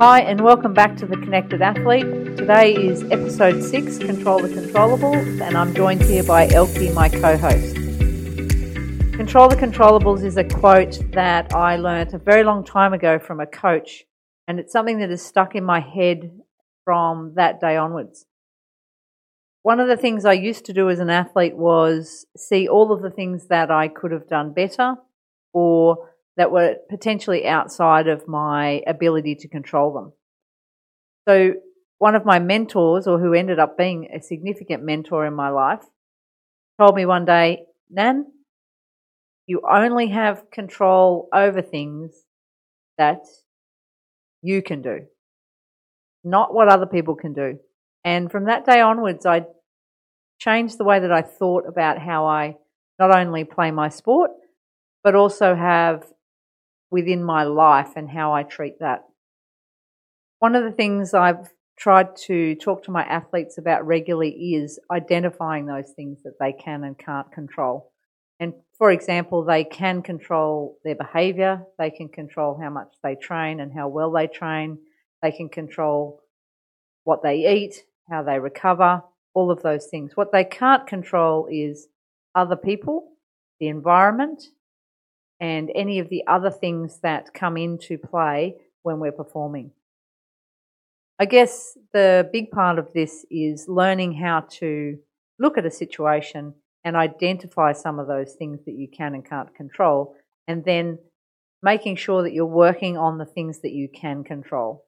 Hi, and welcome back to The Connected Athlete. Today is episode six Control the Controllables, and I'm joined here by Elke, my co host. Control the Controllables is a quote that I learnt a very long time ago from a coach, and it's something that has stuck in my head from that day onwards. One of the things I used to do as an athlete was see all of the things that I could have done better or that were potentially outside of my ability to control them. So, one of my mentors, or who ended up being a significant mentor in my life, told me one day, Nan, you only have control over things that you can do, not what other people can do. And from that day onwards, I changed the way that I thought about how I not only play my sport, but also have within my life and how I treat that. One of the things I've tried to talk to my athletes about regularly is identifying those things that they can and can't control. And for example, they can control their behavior, they can control how much they train and how well they train, they can control what they eat, how they recover, all of those things. What they can't control is other people, the environment, and any of the other things that come into play when we're performing. I guess the big part of this is learning how to look at a situation and identify some of those things that you can and can't control, and then making sure that you're working on the things that you can control.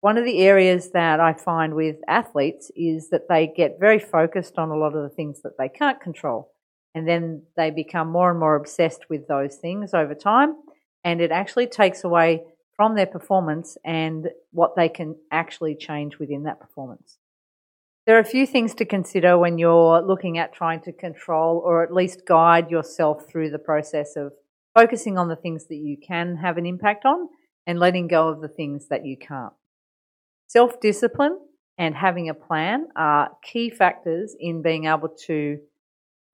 One of the areas that I find with athletes is that they get very focused on a lot of the things that they can't control. And then they become more and more obsessed with those things over time. And it actually takes away from their performance and what they can actually change within that performance. There are a few things to consider when you're looking at trying to control or at least guide yourself through the process of focusing on the things that you can have an impact on and letting go of the things that you can't. Self discipline and having a plan are key factors in being able to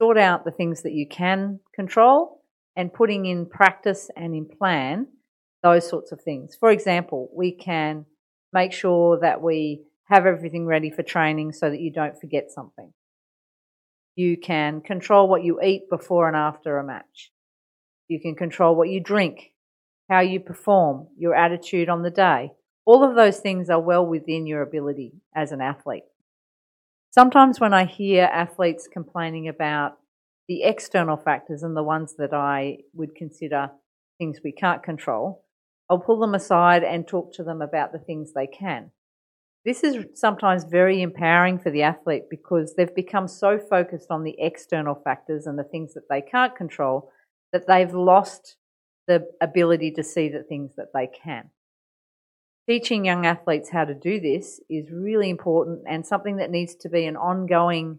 sort out the things that you can control and putting in practice and in plan those sorts of things. For example, we can make sure that we have everything ready for training so that you don't forget something. You can control what you eat before and after a match. You can control what you drink, how you perform, your attitude on the day. All of those things are well within your ability as an athlete. Sometimes when I hear athletes complaining about the external factors and the ones that I would consider things we can't control, I'll pull them aside and talk to them about the things they can. This is sometimes very empowering for the athlete because they've become so focused on the external factors and the things that they can't control that they've lost the ability to see the things that they can teaching young athletes how to do this is really important and something that needs to be an ongoing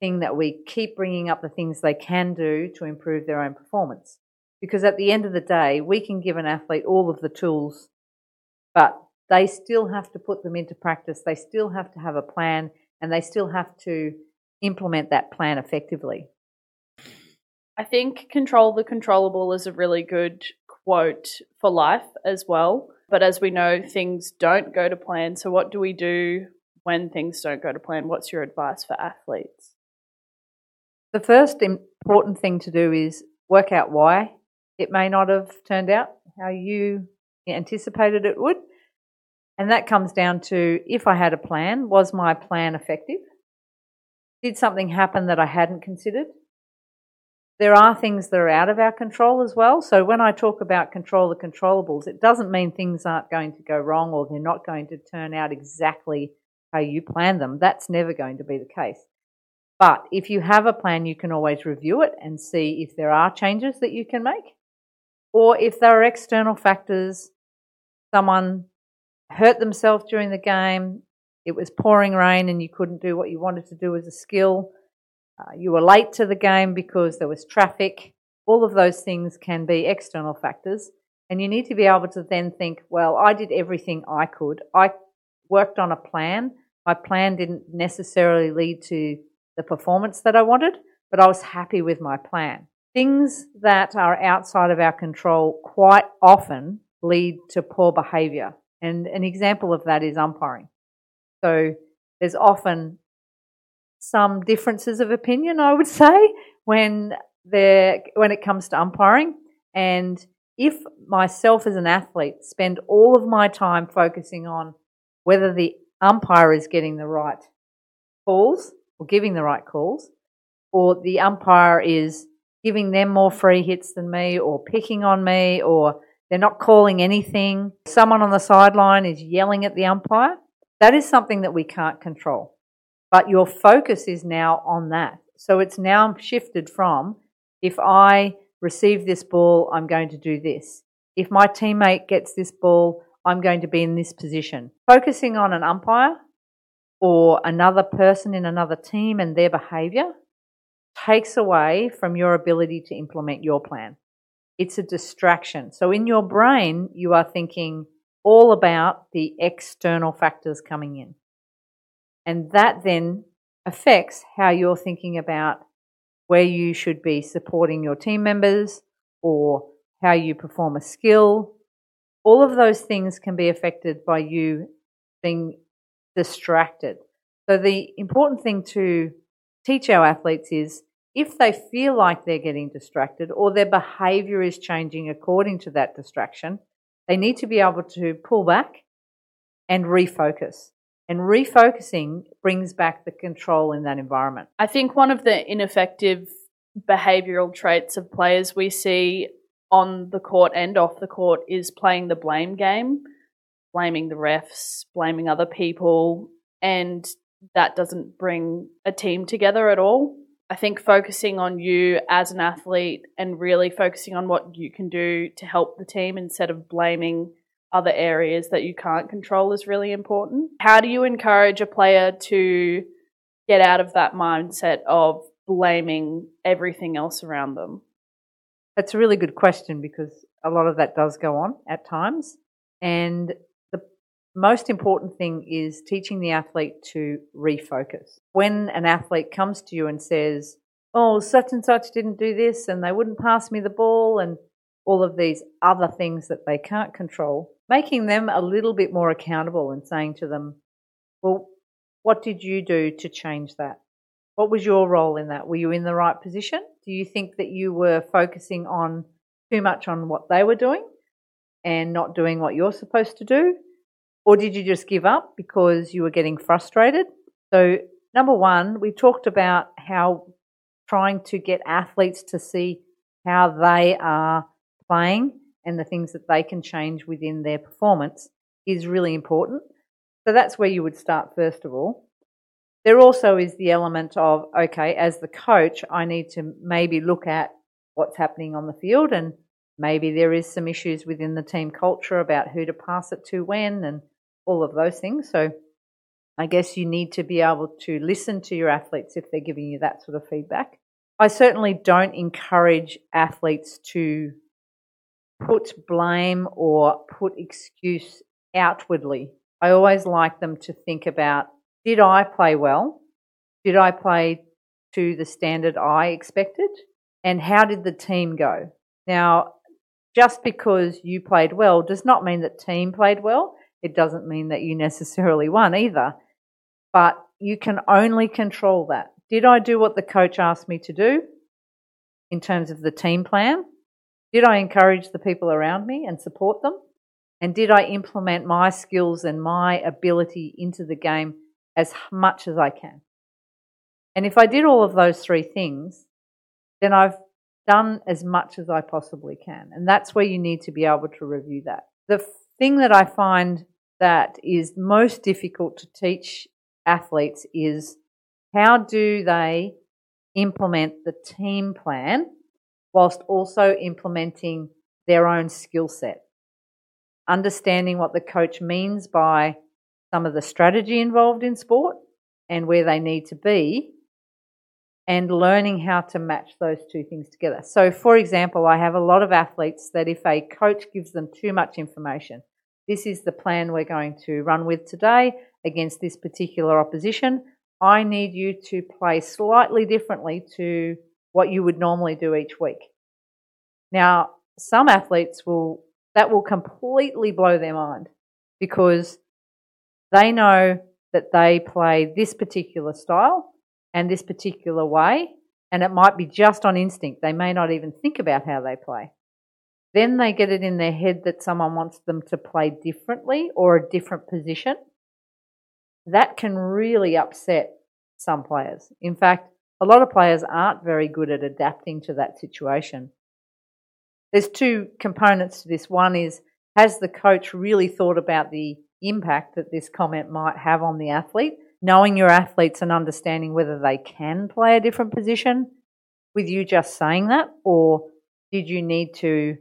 thing that we keep bringing up the things they can do to improve their own performance. Because at the end of the day, we can give an athlete all of the tools, but they still have to put them into practice. They still have to have a plan and they still have to implement that plan effectively. I think control the controllable is a really good quote for life as well. But as we know, things don't go to plan. So, what do we do when things don't go to plan? What's your advice for athletes? The first important thing to do is work out why it may not have turned out how you anticipated it would. And that comes down to if I had a plan, was my plan effective? Did something happen that I hadn't considered? There are things that are out of our control as well. So when I talk about control the controllables, it doesn't mean things aren't going to go wrong or they're not going to turn out exactly how you plan them. That's never going to be the case. But if you have a plan, you can always review it and see if there are changes that you can make. Or if there are external factors, someone hurt themselves during the game, it was pouring rain and you couldn't do what you wanted to do as a skill, uh, you were late to the game because there was traffic. All of those things can be external factors. And you need to be able to then think, well, I did everything I could. I worked on a plan. My plan didn't necessarily lead to the performance that I wanted, but I was happy with my plan. Things that are outside of our control quite often lead to poor behavior. And an example of that is umpiring. So there's often some differences of opinion, I would say, when there when it comes to umpiring. And if myself as an athlete spend all of my time focusing on whether the umpire is getting the right calls or giving the right calls, or the umpire is giving them more free hits than me, or picking on me, or they're not calling anything, someone on the sideline is yelling at the umpire, that is something that we can't control. But your focus is now on that. So it's now shifted from if I receive this ball, I'm going to do this. If my teammate gets this ball, I'm going to be in this position. Focusing on an umpire or another person in another team and their behavior takes away from your ability to implement your plan. It's a distraction. So in your brain, you are thinking all about the external factors coming in. And that then affects how you're thinking about where you should be supporting your team members or how you perform a skill. All of those things can be affected by you being distracted. So, the important thing to teach our athletes is if they feel like they're getting distracted or their behavior is changing according to that distraction, they need to be able to pull back and refocus. And refocusing brings back the control in that environment. I think one of the ineffective behavioral traits of players we see on the court and off the court is playing the blame game, blaming the refs, blaming other people, and that doesn't bring a team together at all. I think focusing on you as an athlete and really focusing on what you can do to help the team instead of blaming other areas that you can't control is really important. How do you encourage a player to get out of that mindset of blaming everything else around them? That's a really good question because a lot of that does go on at times. And the most important thing is teaching the athlete to refocus. When an athlete comes to you and says, Oh, such and such didn't do this and they wouldn't pass me the ball, and all of these other things that they can't control, making them a little bit more accountable and saying to them, well, what did you do to change that? What was your role in that? Were you in the right position? Do you think that you were focusing on too much on what they were doing and not doing what you're supposed to do? Or did you just give up because you were getting frustrated? So, number one, we talked about how trying to get athletes to see how they are playing and the things that they can change within their performance is really important. So that's where you would start first of all. There also is the element of, okay, as the coach, I need to maybe look at what's happening on the field and maybe there is some issues within the team culture about who to pass it to when and all of those things. So I guess you need to be able to listen to your athletes if they're giving you that sort of feedback. I certainly don't encourage athletes to put blame or put excuse outwardly. I always like them to think about did I play well? Did I play to the standard I expected? And how did the team go? Now, just because you played well does not mean that team played well. It doesn't mean that you necessarily won either. But you can only control that. Did I do what the coach asked me to do in terms of the team plan? Did I encourage the people around me and support them? And did I implement my skills and my ability into the game as much as I can? And if I did all of those three things, then I've done as much as I possibly can. And that's where you need to be able to review that. The thing that I find that is most difficult to teach athletes is how do they implement the team plan whilst also implementing their own skill set. Understanding what the coach means by some of the strategy involved in sport and where they need to be, and learning how to match those two things together. So, for example, I have a lot of athletes that if a coach gives them too much information, this is the plan we're going to run with today against this particular opposition. I need you to play slightly differently to what you would normally do each week. Now, some athletes will that will completely blow their mind because they know that they play this particular style and this particular way, and it might be just on instinct. They may not even think about how they play. Then they get it in their head that someone wants them to play differently or a different position. That can really upset some players. In fact, a lot of players aren't very good at adapting to that situation. There's two components to this. One is, has the coach really thought about the impact that this comment might have on the athlete? Knowing your athletes and understanding whether they can play a different position with you just saying that, or did you need to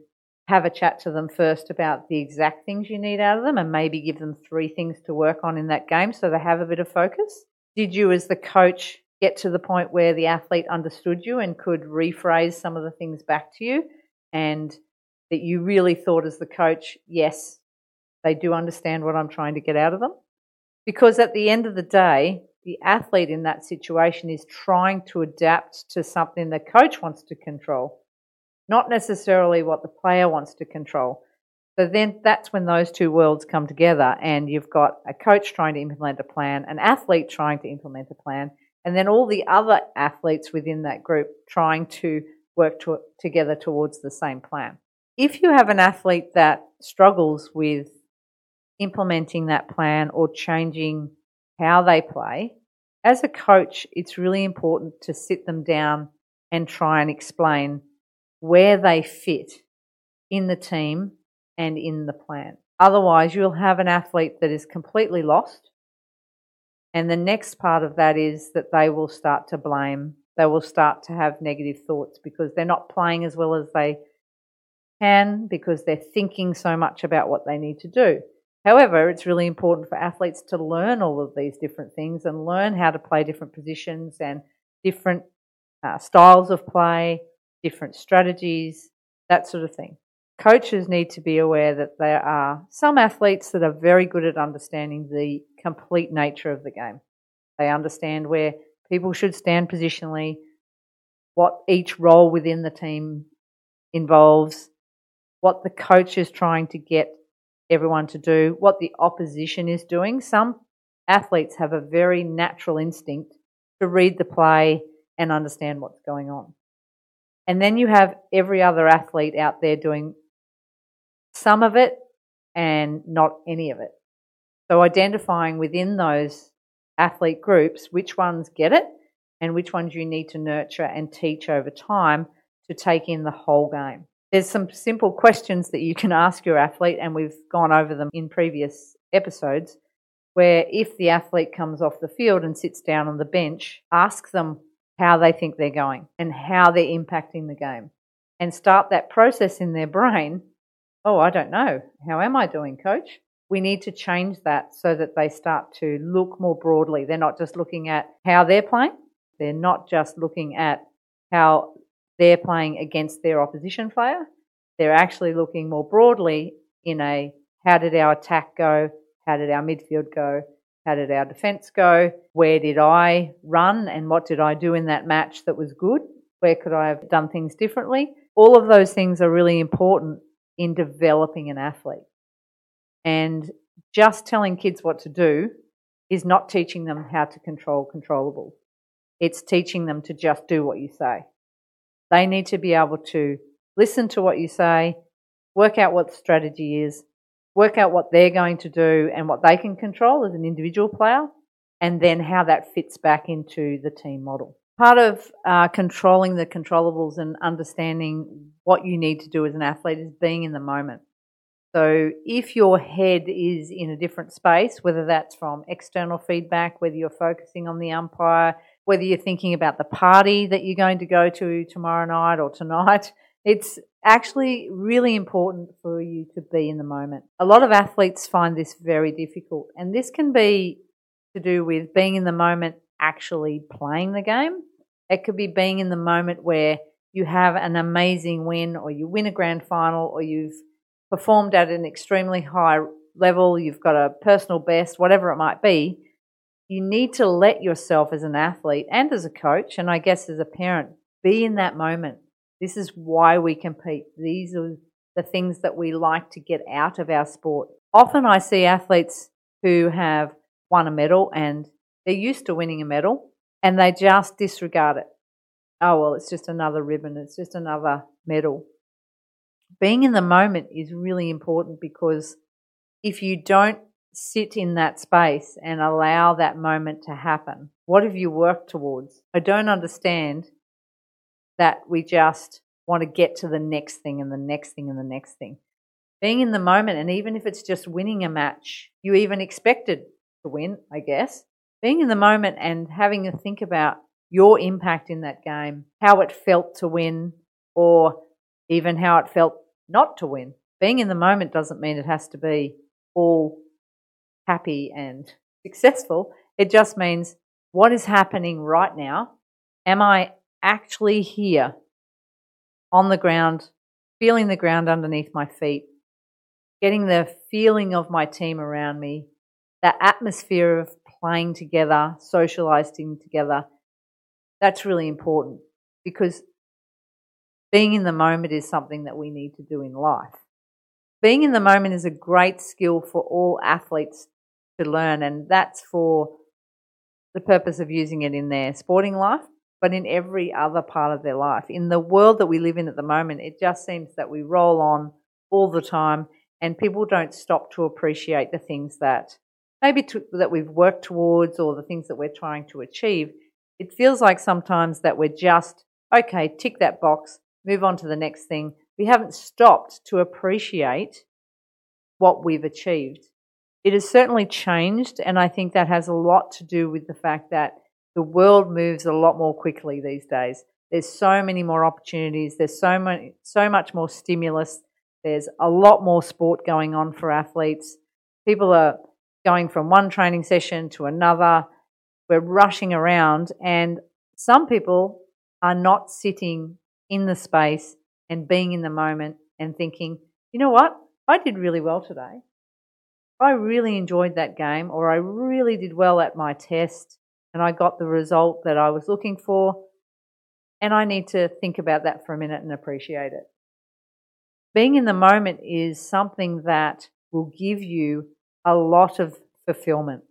have a chat to them first about the exact things you need out of them and maybe give them three things to work on in that game so they have a bit of focus? Did you, as the coach, get to the point where the athlete understood you and could rephrase some of the things back to you and that you really thought as the coach, yes, they do understand what I'm trying to get out of them? Because at the end of the day, the athlete in that situation is trying to adapt to something the coach wants to control not necessarily what the player wants to control. So then that's when those two worlds come together, and you've got a coach trying to implement a plan, an athlete trying to implement a plan, and then all the other athletes within that group trying to work to, together towards the same plan. If you have an athlete that struggles with implementing that plan or changing how they play, as a coach, it's really important to sit them down and try and explain where they fit in the team and in the plan. Otherwise, you'll have an athlete that is completely lost. And the next part of that is that they will start to blame, they will start to have negative thoughts because they're not playing as well as they can because they're thinking so much about what they need to do. However, it's really important for athletes to learn all of these different things and learn how to play different positions and different uh, styles of play, different strategies, that sort of thing. Coaches need to be aware that there are some athletes that are very good at understanding the complete nature of the game. They understand where people should stand positionally, what each role within the team involves, what the coach is trying to get everyone to do, what the opposition is doing. Some athletes have a very natural instinct to read the play and understand what's going on. And then you have every other athlete out there doing some of it and not any of it. So identifying within those athlete groups which ones get it and which ones you need to nurture and teach over time to take in the whole game. There's some simple questions that you can ask your athlete, and we've gone over them in previous episodes. Where if the athlete comes off the field and sits down on the bench, ask them how they think they're going and how they're impacting the game and start that process in their brain. Oh, I don't know. How am I doing, coach? We need to change that so that they start to look more broadly. They're not just looking at how they're playing, they're not just looking at how they're playing against their opposition player. They're actually looking more broadly in a how did our attack go? How did our midfield go? How did our defence go? Where did I run and what did I do in that match that was good? Where could I have done things differently? All of those things are really important in developing an athlete. And just telling kids what to do is not teaching them how to control controllable. It's teaching them to just do what you say. They need to be able to listen to what you say, work out what the strategy is, work out what they're going to do and what they can control as an individual player, and then how that fits back into the team model. Part of uh, controlling the controllables and understanding what you need to do as an athlete is being in the moment. So, if your head is in a different space, whether that's from external feedback, whether you're focusing on the umpire, whether you're thinking about the party that you're going to go to tomorrow night or tonight, it's actually really important for you to be in the moment. A lot of athletes find this very difficult, and this can be to do with being in the moment actually playing the game. It could be being in the moment where you have an amazing win, or you win a grand final, or you've performed at an extremely high level, you've got a personal best, whatever it might be. You need to let yourself as an athlete and as a coach, and I guess as a parent, be in that moment this is why we compete. These are the things that we like to get out of our sport. Often I see athletes who have won a medal and they're used to winning a medal and they just disregard it. Oh, well, it's just another ribbon, it's just another medal. Being in the moment is really important because if you don't sit in that space and allow that moment to happen, what have you worked towards? I don't understand that we just want to get to the next thing and the next thing and the next thing. Being in the moment, and even if it's just winning a match, you even expected to win, I guess. Being in the moment and having a think about your impact in that game, how it felt to win, or even how it felt not to win. Being in the moment doesn't mean it has to be all happy and successful. It just means what is happening right now? Am I actually here on the ground, feeling the ground underneath my feet, getting the feeling of my team around me, that atmosphere of playing together, socializing together? That's really important because being in the moment is something that we need to do in life. Being in the moment is a great skill for all athletes to learn, and that's for the purpose of using it in their sporting life, but in every other part of their life. In the world that we live in at the moment, it just seems that we roll on all the time and people don't stop to appreciate the things that maybe to, that we've worked towards or the things that we're trying to achieve. It feels like sometimes that we're just, okay, tick that box, move on to the next thing. We haven't stopped to appreciate what we've achieved. It has certainly changed, and I think that has a lot to do with the fact that the world moves a lot more quickly these days. There's so many more opportunities. There's so many, so much more stimulus. There's a lot more sport going on for athletes. People are going from one training session to another. We're rushing around, and some people are not sitting in the space and being in the moment and thinking, you know what? I did really well today. I really enjoyed that game, or I really did well at my test and I got the result that I was looking for. And I need to think about that for a minute and appreciate it. Being in the moment is something that will give you a lot of fulfillment.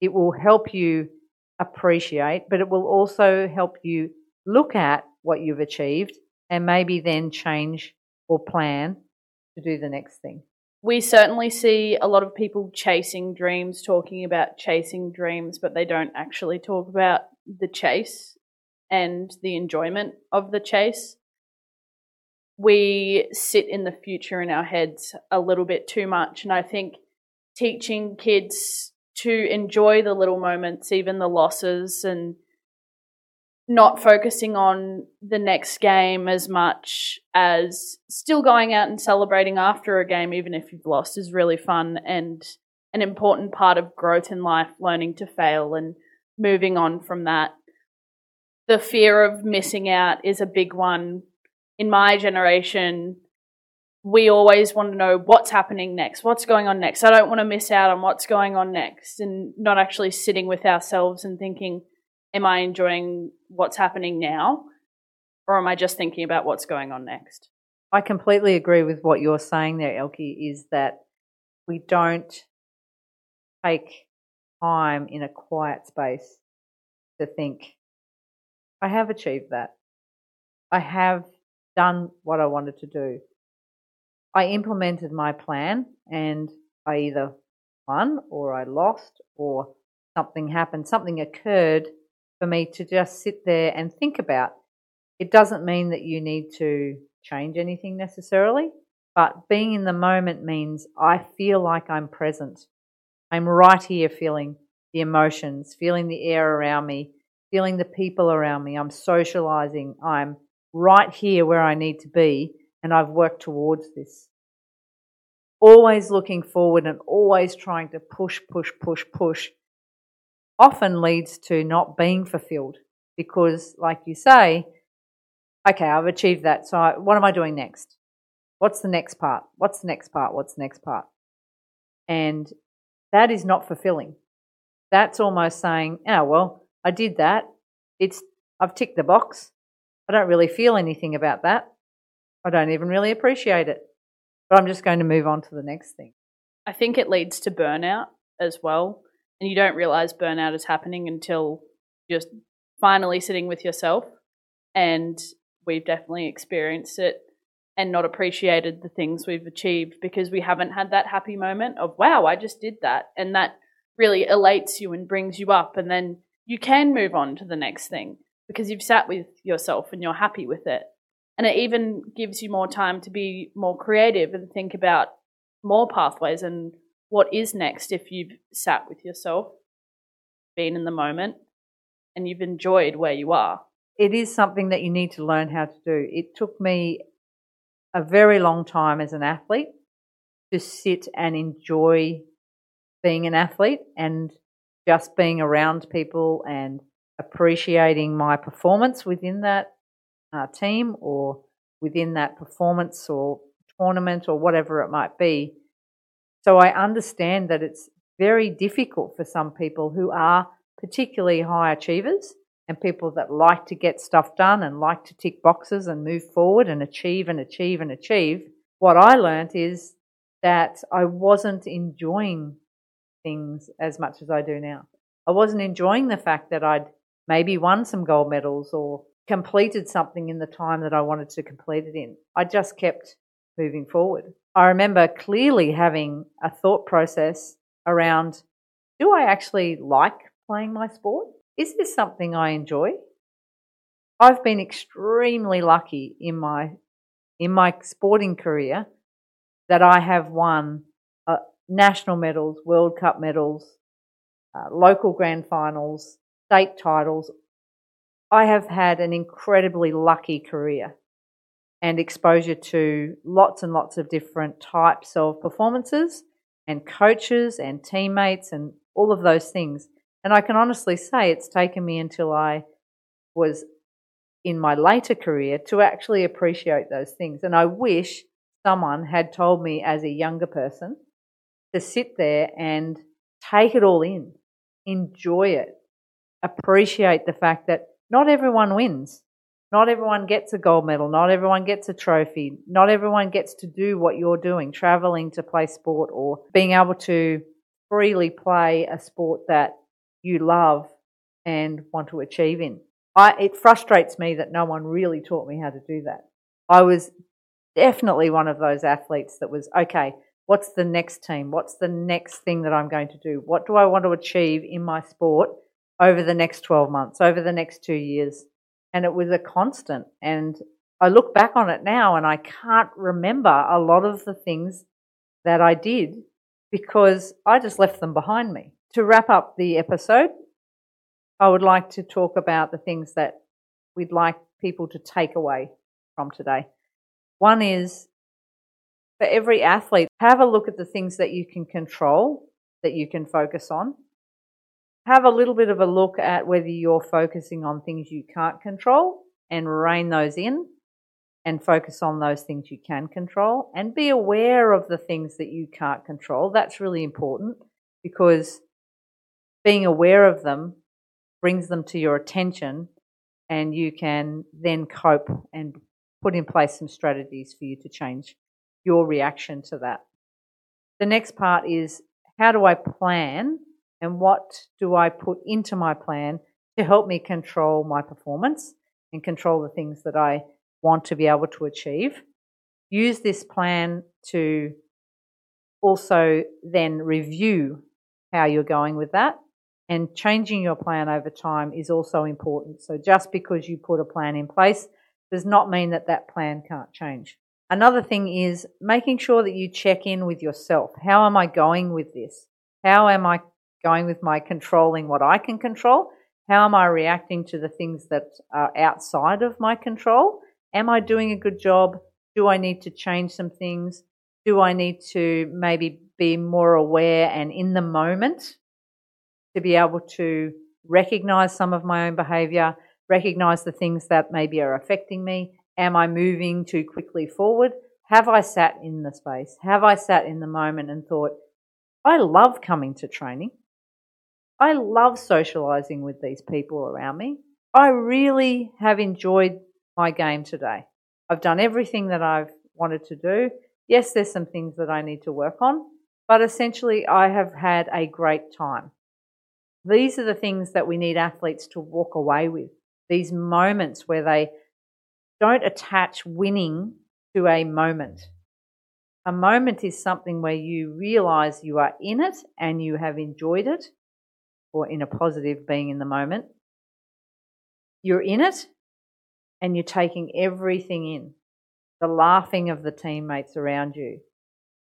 It will help you appreciate, but it will also help you look at what you've achieved and maybe then change or plan to do the next thing we certainly see a lot of people chasing dreams, talking about chasing dreams, but they don't actually talk about the chase and the enjoyment of the chase. We sit in the future in our heads a little bit too much. And I think teaching kids to enjoy the little moments, even the losses, and not focusing on the next game as much as still going out and celebrating after a game, even if you've lost, is really fun and an important part of growth in life, learning to fail and moving on from that. The fear of missing out is a big one. In my generation, we always want to know what's happening next, what's going on next. I don't want to miss out on what's going on next, and not actually sitting with ourselves and thinking, am I enjoying what's happening now? Or am I just thinking about what's going on next? I completely agree with what you're saying there, Elke, is that we don't take time in a quiet space to think, I have achieved that. I have done what I wanted to do. I implemented my plan and I either won or I lost or something happened, something occurred for me to just sit there and think about. It doesn't mean that you need to change anything necessarily, but being in the moment means I feel like I'm present. I'm right here feeling the emotions, feeling the air around me, feeling the people around me. I'm socializing. I'm right here where I need to be, and I've worked towards this. Always looking forward and always trying to push, push, push, push often leads to not being fulfilled because, like you say, okay, I've achieved that. So, I, what am I doing next? What's the next part? What's the next part? What's the next part? And that is not fulfilling. That's almost saying, oh, well, I did that. It's, I've ticked the box. I don't really feel anything about that. I don't even really appreciate it. But I'm just going to move on to the next thing. I think it leads to burnout as well. And you don't realize burnout is happening until you're finally sitting with yourself. And we've definitely experienced it and not appreciated the things we've achieved because we haven't had that happy moment of, wow, I just did that. And that really elates you and brings you up. And then you can move on to the next thing because you've sat with yourself and you're happy with it. And it even gives you more time to be more creative and think about more pathways and what is next if you've sat with yourself, been in the moment, and you've enjoyed where you are. It is something that you need to learn how to do. It took me a very long time as an athlete to sit and enjoy being an athlete and just being around people and appreciating my performance within that uh, team or within that performance or tournament or whatever it might be. So I understand that it's very difficult for some people who are particularly high achievers and people that like to get stuff done and like to tick boxes and move forward and achieve and achieve and achieve. What I learned is that I wasn't enjoying things as much as I do now. I wasn't enjoying the fact that I'd maybe won some gold medals or completed something in the time that I wanted to complete it in. I just kept moving forward. I remember clearly having a thought process around do I actually like playing my sport? Is this something I enjoy? I've been extremely lucky in my in my sporting career that I have won uh, national medals, World Cup medals, uh, local grand finals, state titles. I have had an incredibly lucky career and exposure to lots and lots of different types of performances and coaches and teammates and all of those things. And I can honestly say it's taken me until I was in my later career to actually appreciate those things. And I wish someone had told me as a younger person to sit there and take it all in, enjoy it, appreciate the fact that not everyone wins. Not everyone gets a gold medal. Not everyone gets a trophy. Not everyone gets to do what you're doing, traveling to play sport or being able to freely play a sport that you love and want to achieve in. I, it frustrates me that no one really taught me how to do that. I was definitely one of those athletes that was, okay, what's the next team? What's the next thing that I'm going to do? What do I want to achieve in my sport over the next 12 months, over the next two years? and it was a constant. And I look back on it now and I can't remember a lot of the things that I did because I just left them behind me. To wrap up the episode, I would like to talk about the things that we'd like people to take away from today. One is for every athlete, have a look at the things that you can control, that you can focus on, have a little bit of a look at whether you're focusing on things you can't control and rein those in and focus on those things you can control and be aware of the things that you can't control. That's really important because being aware of them brings them to your attention and you can then cope and put in place some strategies for you to change your reaction to that. The next part is how do I plan and what do I put into my plan to help me control my performance and control the things that I want to be able to achieve. Use this plan to also then review how you're going with that. And changing your plan over time is also important. So just because you put a plan in place does not mean that that plan can't change. Another thing is making sure that you check in with yourself. How am I going with this? How am I going with my controlling what I can control? How am I reacting to the things that are outside of my control? Am I doing a good job? Do I need to change some things? Do I need to maybe be more aware and in the moment to be able to recognize some of my own behavior, recognize the things that maybe are affecting me? Am I moving too quickly forward? Have I sat in the space? Have I sat in the moment and thought, I love coming to training. I love socializing with these people around me. I really have enjoyed my game today. I've done everything that I've wanted to do. Yes, there's some things that I need to work on, but essentially, I have had a great time. These are the things that we need athletes to walk away with. These moments where they don't attach winning to a moment. A moment is something where you realize you are in it and you have enjoyed it, or in a positive being in the moment. You're in it and you're taking everything in the laughing of the teammates around you,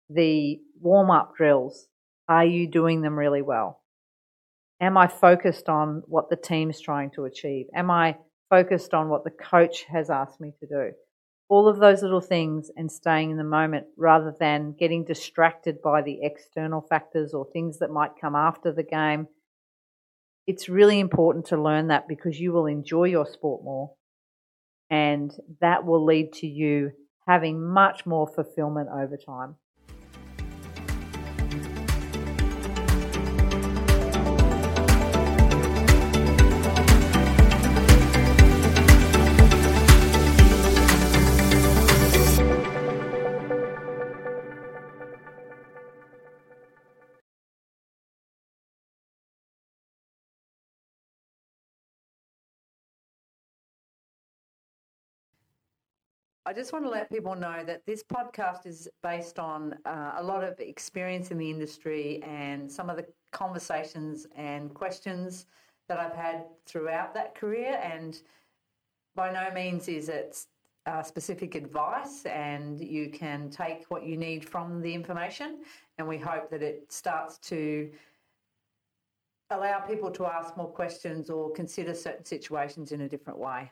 the warm up drills. Are you doing them really well? Am I focused on what the team's trying to achieve? Am I focused on what the coach has asked me to do? All of those little things and staying in the moment rather than getting distracted by the external factors or things that might come after the game. It's really important to learn that because you will enjoy your sport more and that will lead to you having much more fulfillment over time. I just want to let people know that this podcast is based on uh, a lot of experience in the industry and some of the conversations and questions that I've had throughout that career. And by no means is it uh, specific advice, and you can take what you need from the information. And we hope that it starts to allow people to ask more questions or consider certain situations in a different way.